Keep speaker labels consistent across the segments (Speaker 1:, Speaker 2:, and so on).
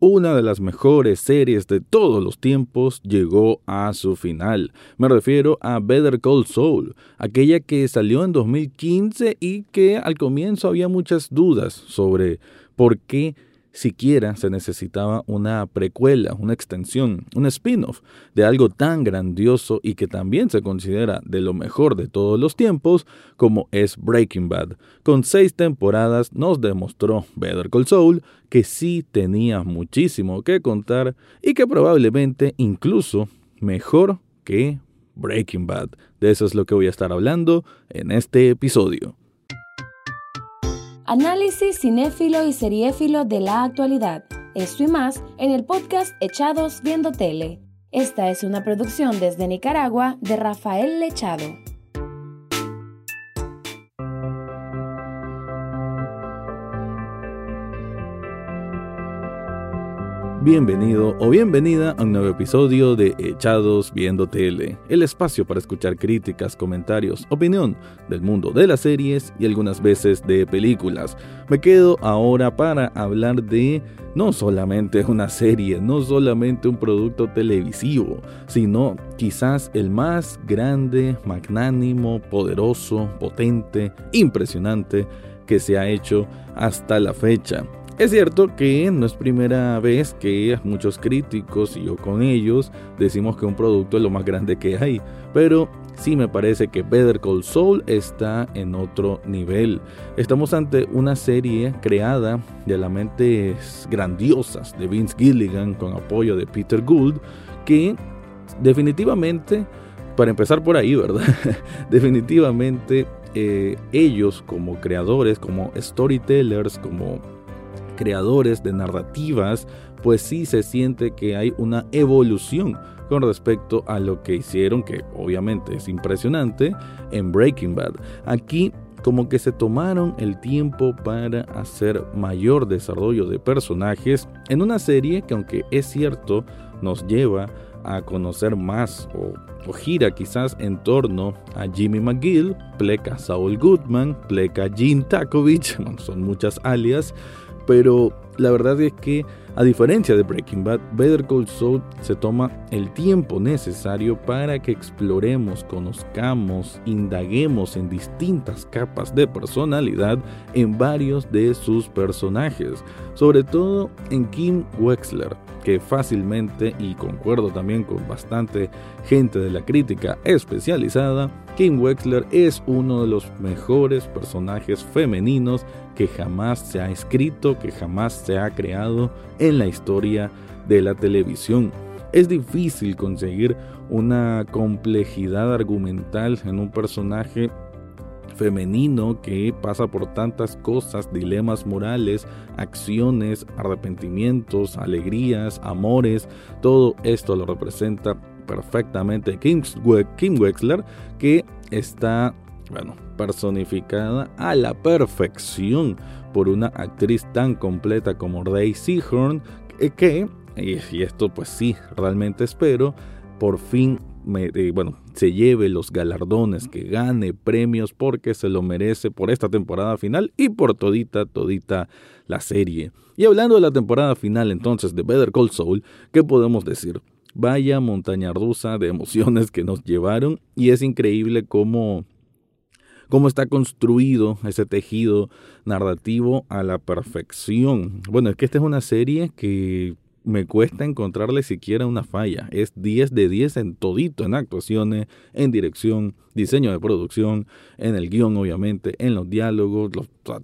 Speaker 1: una de las mejores series de todos los tiempos llegó a su final. Me refiero a Better Call Saul, aquella que salió en 2015 y que al comienzo había muchas dudas sobre por qué siquiera se necesitaba una precuela, una extensión, un spin-off de algo tan grandioso y que también se considera de lo mejor de todos los tiempos como es Breaking Bad. Con seis temporadas nos demostró Better Call Saul que sí tenía muchísimo que contar y que probablemente incluso mejor que Breaking Bad. De eso es lo que voy a estar hablando en este episodio.
Speaker 2: Análisis cinéfilo y seriéfilo de la actualidad. Esto y más en el podcast Echados Viendo Tele. Esta es una producción desde Nicaragua de Rafael Lechado.
Speaker 1: Bienvenido o bienvenida a un nuevo episodio de Echados Viendo Tele, el espacio para escuchar críticas, comentarios, opinión del mundo de las series y algunas veces de películas. Me quedo ahora para hablar de no solamente una serie, no solamente un producto televisivo, sino quizás el más grande, magnánimo, poderoso, potente, impresionante que se ha hecho hasta la fecha. Es cierto que no es primera vez que muchos críticos y yo con ellos decimos que un producto es lo más grande que hay, pero sí me parece que Better Call Saul está en otro nivel. Estamos ante una serie creada de las mentes grandiosas de Vince Gilligan con apoyo de Peter Gould que definitivamente, para empezar por ahí, ¿verdad? definitivamente eh, ellos como creadores, como storytellers, como creadores de narrativas, pues sí se siente que hay una evolución con respecto a lo que hicieron, que obviamente es impresionante, en Breaking Bad. Aquí como que se tomaron el tiempo para hacer mayor desarrollo de personajes en una serie que aunque es cierto nos lleva a conocer más o, gira quizás en torno a Jimmy McGill, pleca Saul Goodman, pleca Gene Takovich, son muchas alias, pero la verdad es que, a diferencia de Breaking Bad, Better Call Saul se toma el tiempo necesario para que exploremos, conozcamos, indaguemos en distintas capas de personalidad en varios de sus personajes, sobre todo en Kim Wexler, que fácilmente, y concuerdo también con bastante gente de la crítica especializada, Kim Wexler es uno de los mejores personajes femeninos que jamás se ha escrito, que jamás se ha creado en la historia de la televisión. Es difícil conseguir una complejidad argumental en un personaje femenino que pasa por tantas cosas, dilemas morales, acciones, arrepentimientos, alegrías, amores, todo esto lo representa perfectamente Kim, Wexler, que está, bueno, personificada a la perfección por una actriz tan completa como Ray Seahorn, que, y esto pues sí, realmente espero, por fin eh, bueno, se lleve los galardones, que gane premios porque se lo merece por esta temporada final y por todita, todita la serie. Y hablando de la temporada final entonces de Better Call Saul, ¿qué podemos decir? Vaya montaña rusa de emociones que nos llevaron y es increíble cómo cómo está construido ese tejido narrativo a la perfección. Bueno, es que esta es una serie que me cuesta encontrarle siquiera una falla. Es 10 de 10 en todito, en actuaciones, en dirección, diseño de producción, en el guion obviamente, en los diálogos,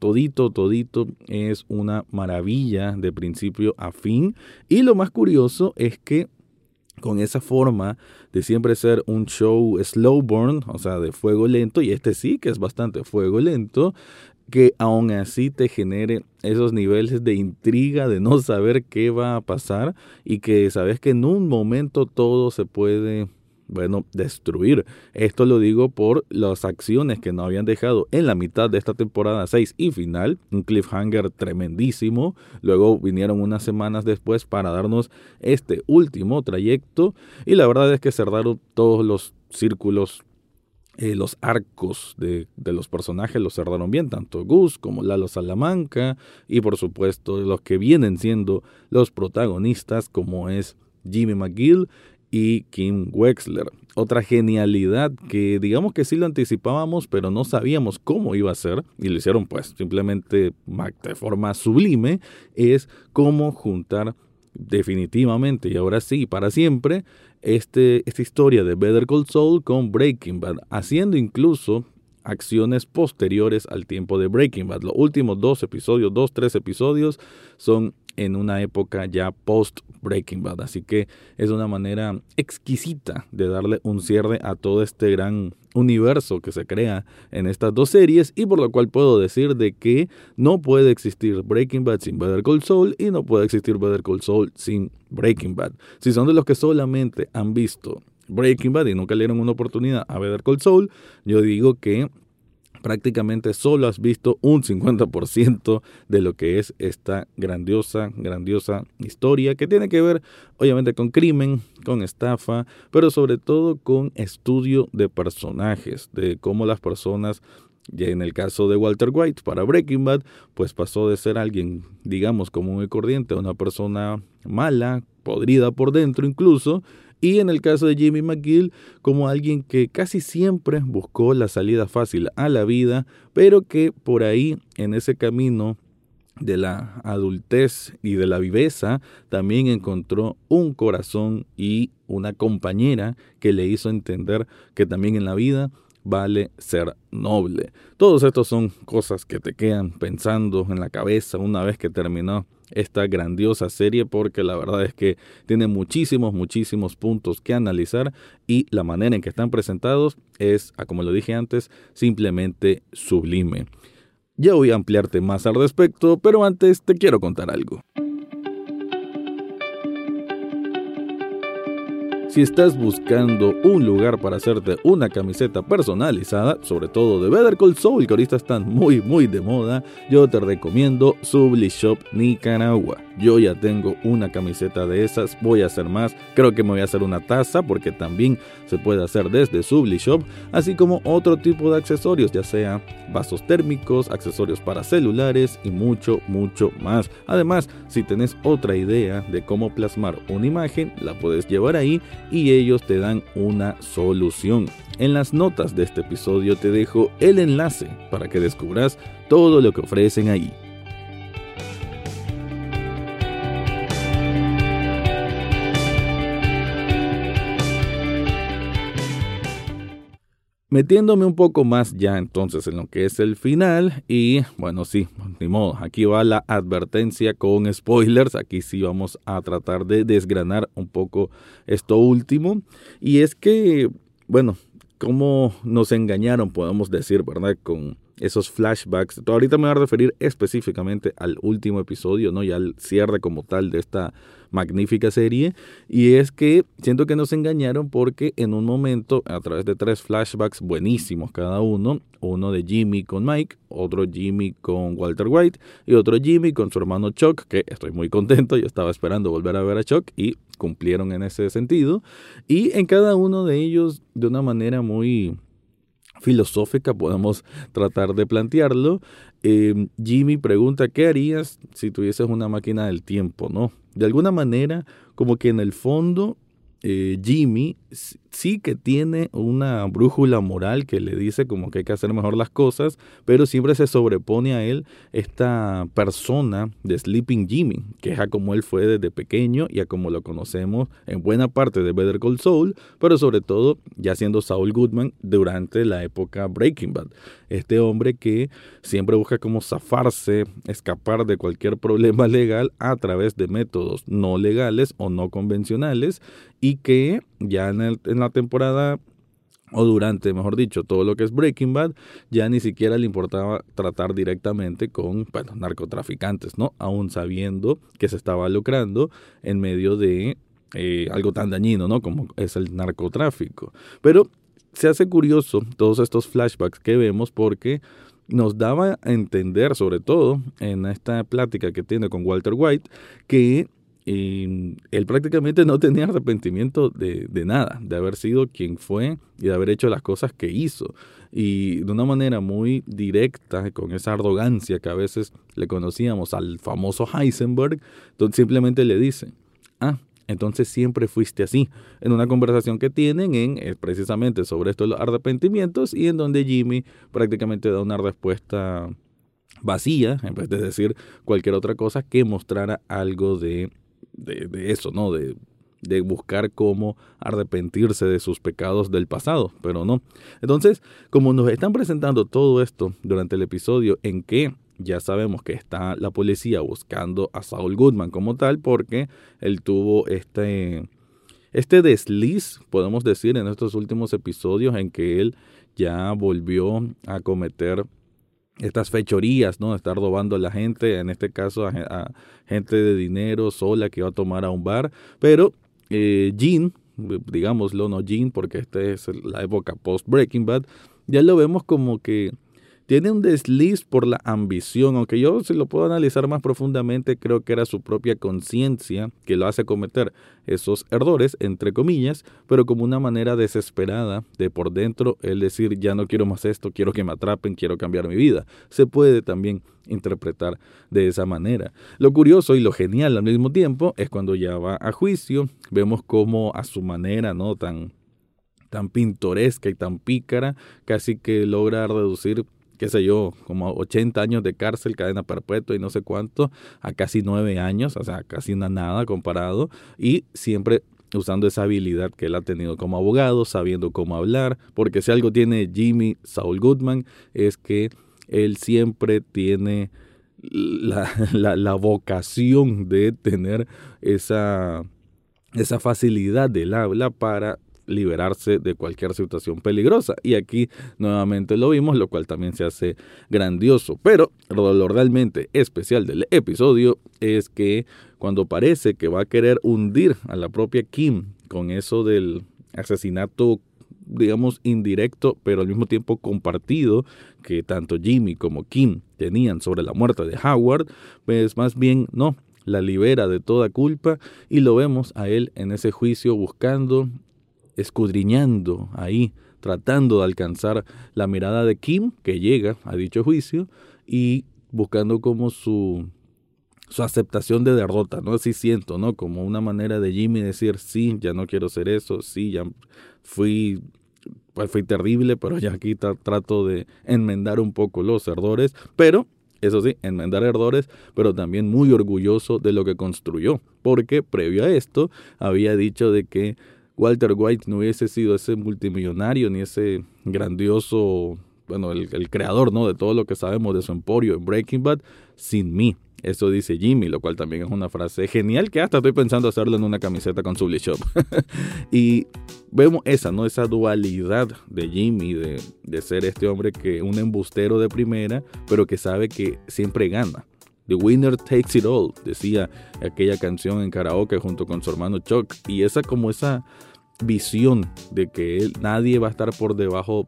Speaker 1: todito, todito es una maravilla de principio a fin. Y lo más curioso es que con esa forma de siempre ser un show slow burn, o sea, de fuego lento, y este sí que es bastante fuego lento, que aún así te genere esos niveles de intriga, de no saber qué va a pasar y que sabes que en un momento todo se puede bueno, destruir. Esto lo digo por las acciones que nos habían dejado en la mitad de esta temporada 6 y final, un cliffhanger tremendísimo. Luego vinieron unas semanas después para darnos este último trayecto y la verdad es que cerraron todos los círculos eh, los arcos de, de, los personajes los cerraron bien, tanto Gus como Lalo Salamanca y por supuesto los que vienen siendo los protagonistas como es Jimmy McGill y Kim Wexler. Otra genialidad que digamos que sí lo anticipábamos, pero no sabíamos cómo iba a ser, y lo hicieron pues simplemente de forma sublime, es cómo juntar definitivamente y ahora sí, para siempre, este, esta historia de Better Call Saul con Breaking Bad, haciendo incluso acciones posteriores al tiempo de Breaking Bad. Los últimos dos episodios, dos, tres episodios, son en una época ya post Breaking Bad. Así que es una manera exquisita de darle un cierre a todo este gran universo que se crea en estas dos series y por lo cual puedo decir de que no puede existir Breaking Bad sin Better Call Saul y no puede existir Better Call Saul sin Breaking Bad. Si son de los que solamente han visto Breaking Bad y nunca le dieron una oportunidad a Better Call Saul, yo digo que prácticamente solo has visto un 50% de lo que es esta grandiosa, grandiosa historia que tiene que ver obviamente con crimen, con estafa, pero sobre todo con estudio de personajes, de cómo las personas y en el caso de Walter White para Breaking Bad, pues pasó de ser alguien, digamos, como y corriente, una persona mala, podrida por dentro incluso, y en el caso de Jimmy McGill como alguien que casi siempre buscó la salida fácil a la vida, pero que por ahí en ese camino de la adultez y de la viveza, también encontró un corazón y una compañera que le hizo entender que también en la vida vale ser noble. Todos estos son cosas que te quedan pensando en la cabeza una vez que terminó esta grandiosa serie porque la verdad es que tiene muchísimos, muchísimos puntos que analizar y la manera en que están presentados es, ah, como lo dije antes, simplemente sublime. Ya voy a ampliarte más al respecto, pero antes te quiero contar algo. Si estás buscando un lugar para hacerte una camiseta personalizada, sobre todo de Better Call Saul, que ahorita están muy muy de moda, yo te recomiendo Subli Shop Nicaragua. Yo ya tengo una camiseta de esas, voy a hacer más. Creo que me voy a hacer una taza porque también se puede hacer desde Subli Shop, así como otro tipo de accesorios, ya sea vasos térmicos, accesorios para celulares y mucho, mucho más. Además, si tenés otra idea de cómo plasmar una imagen, la puedes llevar ahí y ellos te dan una solución. En las notas de este episodio te dejo el enlace para que descubras todo lo que ofrecen ahí. Metiéndome un poco más ya entonces en lo que es el final y bueno sí, ni modo, aquí va la advertencia con spoilers, aquí sí vamos a tratar de desgranar un poco esto último y es que bueno, como nos engañaron podemos decir, ¿verdad? Con esos flashbacks. Ahorita me voy a referir específicamente al último episodio, ¿no? Y al cierre como tal de esta magnífica serie. Y es que siento que nos engañaron porque en un momento, a través de tres flashbacks buenísimos cada uno, uno de Jimmy con Mike, otro Jimmy con Walter White y otro Jimmy con su hermano Chuck, que estoy muy contento, yo estaba esperando volver a ver a Chuck y cumplieron en ese sentido. Y en cada uno de ellos de una manera muy filosófica podemos tratar de plantearlo. Eh, Jimmy pregunta, ¿qué harías si tuvieses una máquina del tiempo? ¿no? De alguna manera, como que en el fondo, eh, Jimmy sí que tiene una brújula moral que le dice como que hay que hacer mejor las cosas, pero siempre se sobrepone a él esta persona de Sleeping Jimmy, que es a como él fue desde pequeño y a como lo conocemos en buena parte de Better Call Saul, pero sobre todo ya siendo Saul Goodman durante la época Breaking Bad. Este hombre que siempre busca como zafarse, escapar de cualquier problema legal a través de métodos no legales o no convencionales y que ya en, en la temporada o durante, mejor dicho, todo lo que es Breaking Bad, ya ni siquiera le importaba tratar directamente con narcotraficantes, ¿no? Aún sabiendo que se estaba lucrando en medio de eh, algo tan dañino, ¿no? Como es el narcotráfico. Pero se hace curioso todos estos flashbacks que vemos porque nos daba a entender, sobre todo en esta plática que tiene con Walter White, que y él prácticamente no tenía arrepentimiento de, de, nada, de haber sido quien fue y de haber hecho las cosas que hizo. Y de una manera muy directa, con esa arrogancia que a veces le conocíamos al famoso Heisenberg, simplemente le dice, ah, entonces siempre fuiste así, en una conversación que tienen en eh, precisamente sobre estos arrepentimientos y en donde Jimmy prácticamente da una respuesta vacía, en vez de decir cualquier otra cosa que mostrara algo de de, eso, ¿no? De, de buscar cómo arrepentirse de sus pecados del pasado, pero no. Entonces, como nos están presentando todo esto durante el episodio en que ya sabemos que está la policía buscando a Saul Goodman como tal porque él tuvo este este desliz, podemos decir, en estos últimos episodios en que él ya volvió a cometer estas fechorías, ¿no? Estar robando a la gente, en este caso a, gente de dinero sola que va a tomar a un bar. Pero eh, Jean, digámoslo, no Jean, porque esta es la época post Breaking Bad, ya lo vemos como que tiene un desliz por la ambición, aunque yo si lo puedo analizar más profundamente, creo que era su propia conciencia que lo hace cometer esos errores, entre comillas, pero como una manera desesperada de por dentro el decir ya no quiero más esto, quiero que me atrapen, quiero cambiar mi vida. Se puede también interpretar de esa manera. Lo curioso y lo genial al mismo tiempo es cuando ya va a juicio, vemos cómo a su manera, ¿no? Tan tan pintoresca y tan pícara, casi que logra reducir qué sé yo, como 80 años de cárcel, cadena perpetua y no sé cuánto, a casi 9 años, o sea, casi una nada comparado, y siempre usando esa habilidad que él ha tenido como abogado, sabiendo cómo hablar, porque si algo tiene Jimmy Saul Goodman es que él siempre tiene la, la, la vocación de tener esa, esa facilidad del habla para liberarse de cualquier situación peligrosa. Y aquí nuevamente lo vimos, lo cual también se hace grandioso. Pero lo realmente especial del episodio es que cuando parece que va a querer hundir a la propia Kim con eso del asesinato digamos indirecto, pero al mismo tiempo compartido que tanto Jimmy como Kim tenían sobre la muerte de Howard, pues más bien no, la libera de toda culpa y lo vemos a él en ese juicio buscando escudriñando ahí, tratando de alcanzar la mirada de Kim, que llega a dicho juicio, y buscando como su, su aceptación de derrota, ¿no? Así siento, ¿no? Como una manera de Jimmy decir, sí, ya no quiero ser eso, sí, ya fui, pues fui terrible, pero ya aquí trato de enmendar un poco los errores, pero eso sí, enmendar errores, pero también muy orgulloso de lo que construyó, porque previo a esto había dicho de que Walter White no hubiese sido ese multimillonario ni ese grandioso, bueno, el, creador, ¿no? De todo lo que sabemos de su emporio en Breaking Bad, sin mí. Eso dice Jimmy, lo cual también es una frase genial que hasta estoy pensando hacerlo en una camiseta con Subli Shop. y vemos esa, ¿no? Esa dualidad de Jimmy, de, de ser este hombre que un embustero de primera, pero que sabe que siempre gana. The Winner Takes It All, decía aquella canción en karaoke junto con su hermano Chuck. Y esa como esa visión de que él, nadie va a estar por debajo,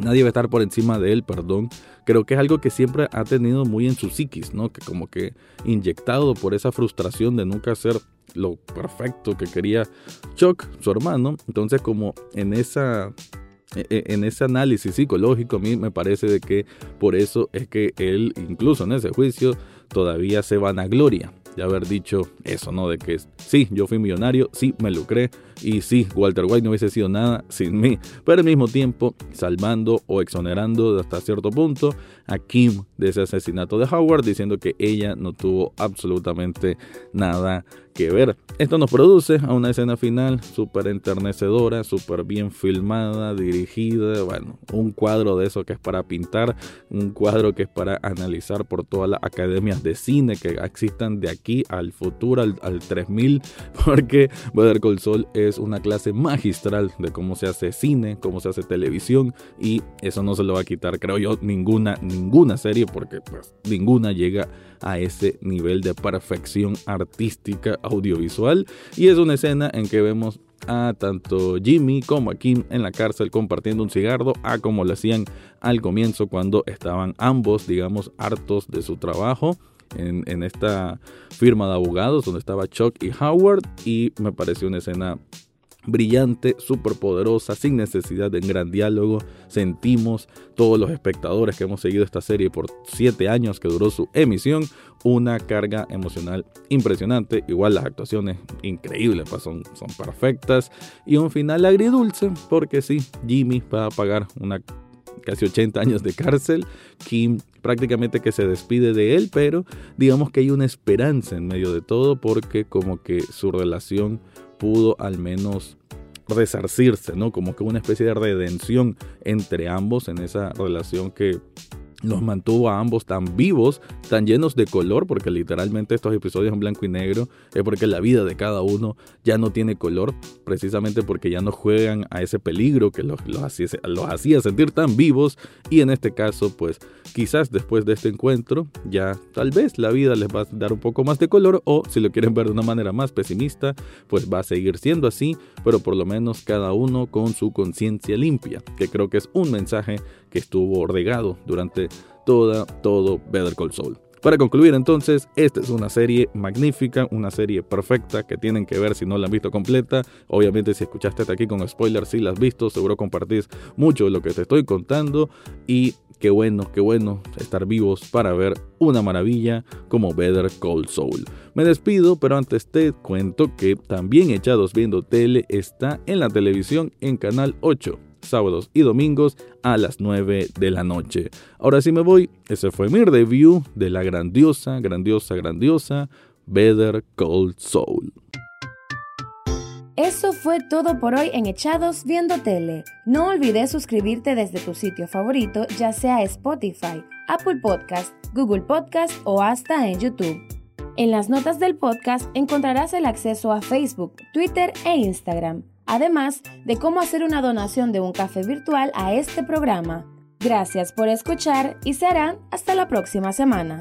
Speaker 1: nadie va a estar por encima de él, perdón. Creo que es algo que siempre ha tenido muy en su psiquis, ¿no? Que como que inyectado por esa frustración de nunca ser lo perfecto que quería Chuck, su hermano. Entonces como en esa e, e, en ese análisis psicológico a mí me parece de que por eso es que él incluso en ese juicio todavía se van a gloria de haber dicho eso, ¿no? De que sí, yo fui millonario, sí, me lucré y sí, Walter White no hubiese sido nada sin mí, pero al mismo tiempo salvando o exonerando hasta cierto punto a Kim de ese asesinato de Howard, diciendo que ella no tuvo absolutamente nada ver. Esto nos produce a una escena final súper enternecedora, súper bien filmada, dirigida, bueno, un cuadro de eso que es para pintar, un cuadro que es para analizar por todas las academias de cine que existan de aquí al futuro, al, 3000, porque Better Call Saul es una clase magistral de cómo se hace cine, cómo se hace televisión y eso no se lo va a quitar, creo yo, ninguna, ninguna serie porque pues ninguna llega a ese nivel de perfección artística audiovisual. Y es una escena en que vemos a tanto Jimmy como a Kim en la cárcel compartiendo un cigarro, a como lo hacían al comienzo cuando estaban ambos, digamos, hartos de su trabajo en, en esta firma de abogados donde estaba Chuck y Howard y me pareció una escena brillante, súper poderosa, sin necesidad de un gran diálogo. Sentimos, todos los espectadores que hemos seguido esta serie por siete años que duró su emisión, una carga emocional impresionante. Igual las actuaciones increíbles, pues son, son perfectas. Y un final agridulce, porque sí, Jimmy va a pagar una casi 80 años de cárcel. Kim prácticamente que se despide de él, pero digamos que hay una esperanza en medio de todo porque como que su relación pudo al menos resarcirse, ¿no? Como que una especie de redención entre ambos en esa relación que los mantuvo a ambos tan vivos, tan llenos de color, porque literalmente estos episodios en blanco y negro es porque la vida de cada uno ya no tiene color, precisamente porque ya no juegan a ese peligro que los, hacía, los hacía sentir tan vivos. Y en este caso pues quizás después de este encuentro ya tal vez la vida les va a dar un poco más de color o si lo quieren ver de una manera más pesimista pues va a seguir siendo así, pero por lo menos cada uno con su conciencia limpia, que creo que es un mensaje que estuvo regado durante toda, todo Better Call Saul. Para concluir entonces, esta es una serie magnífica, una serie perfecta que tienen que ver si no la han visto completa. Obviamente si escuchaste hasta aquí con spoilers, si la has visto, seguro compartís mucho de lo que te estoy contando y qué bueno, qué bueno estar vivos para ver una maravilla como Better Call Saul. Me despido, pero antes te cuento que también Echados Viendo Tele está en la televisión en Canal 8 sábados y domingos a las 9 de la noche. Ahora sí me voy, ese fue mi review de la grandiosa, grandiosa, grandiosa Better Call Soul.
Speaker 2: Eso fue todo por hoy en Echados Viendo Tele. No olvides suscribirte desde tu sitio favorito, ya sea Spotify, Apple Podcast, Google Podcast o hasta en YouTube. En las notas del podcast encontrarás el acceso a Facebook, Twitter e Instagram además de cómo hacer una donación de un café virtual a este programa. Gracias por escuchar y serán hasta la próxima semana.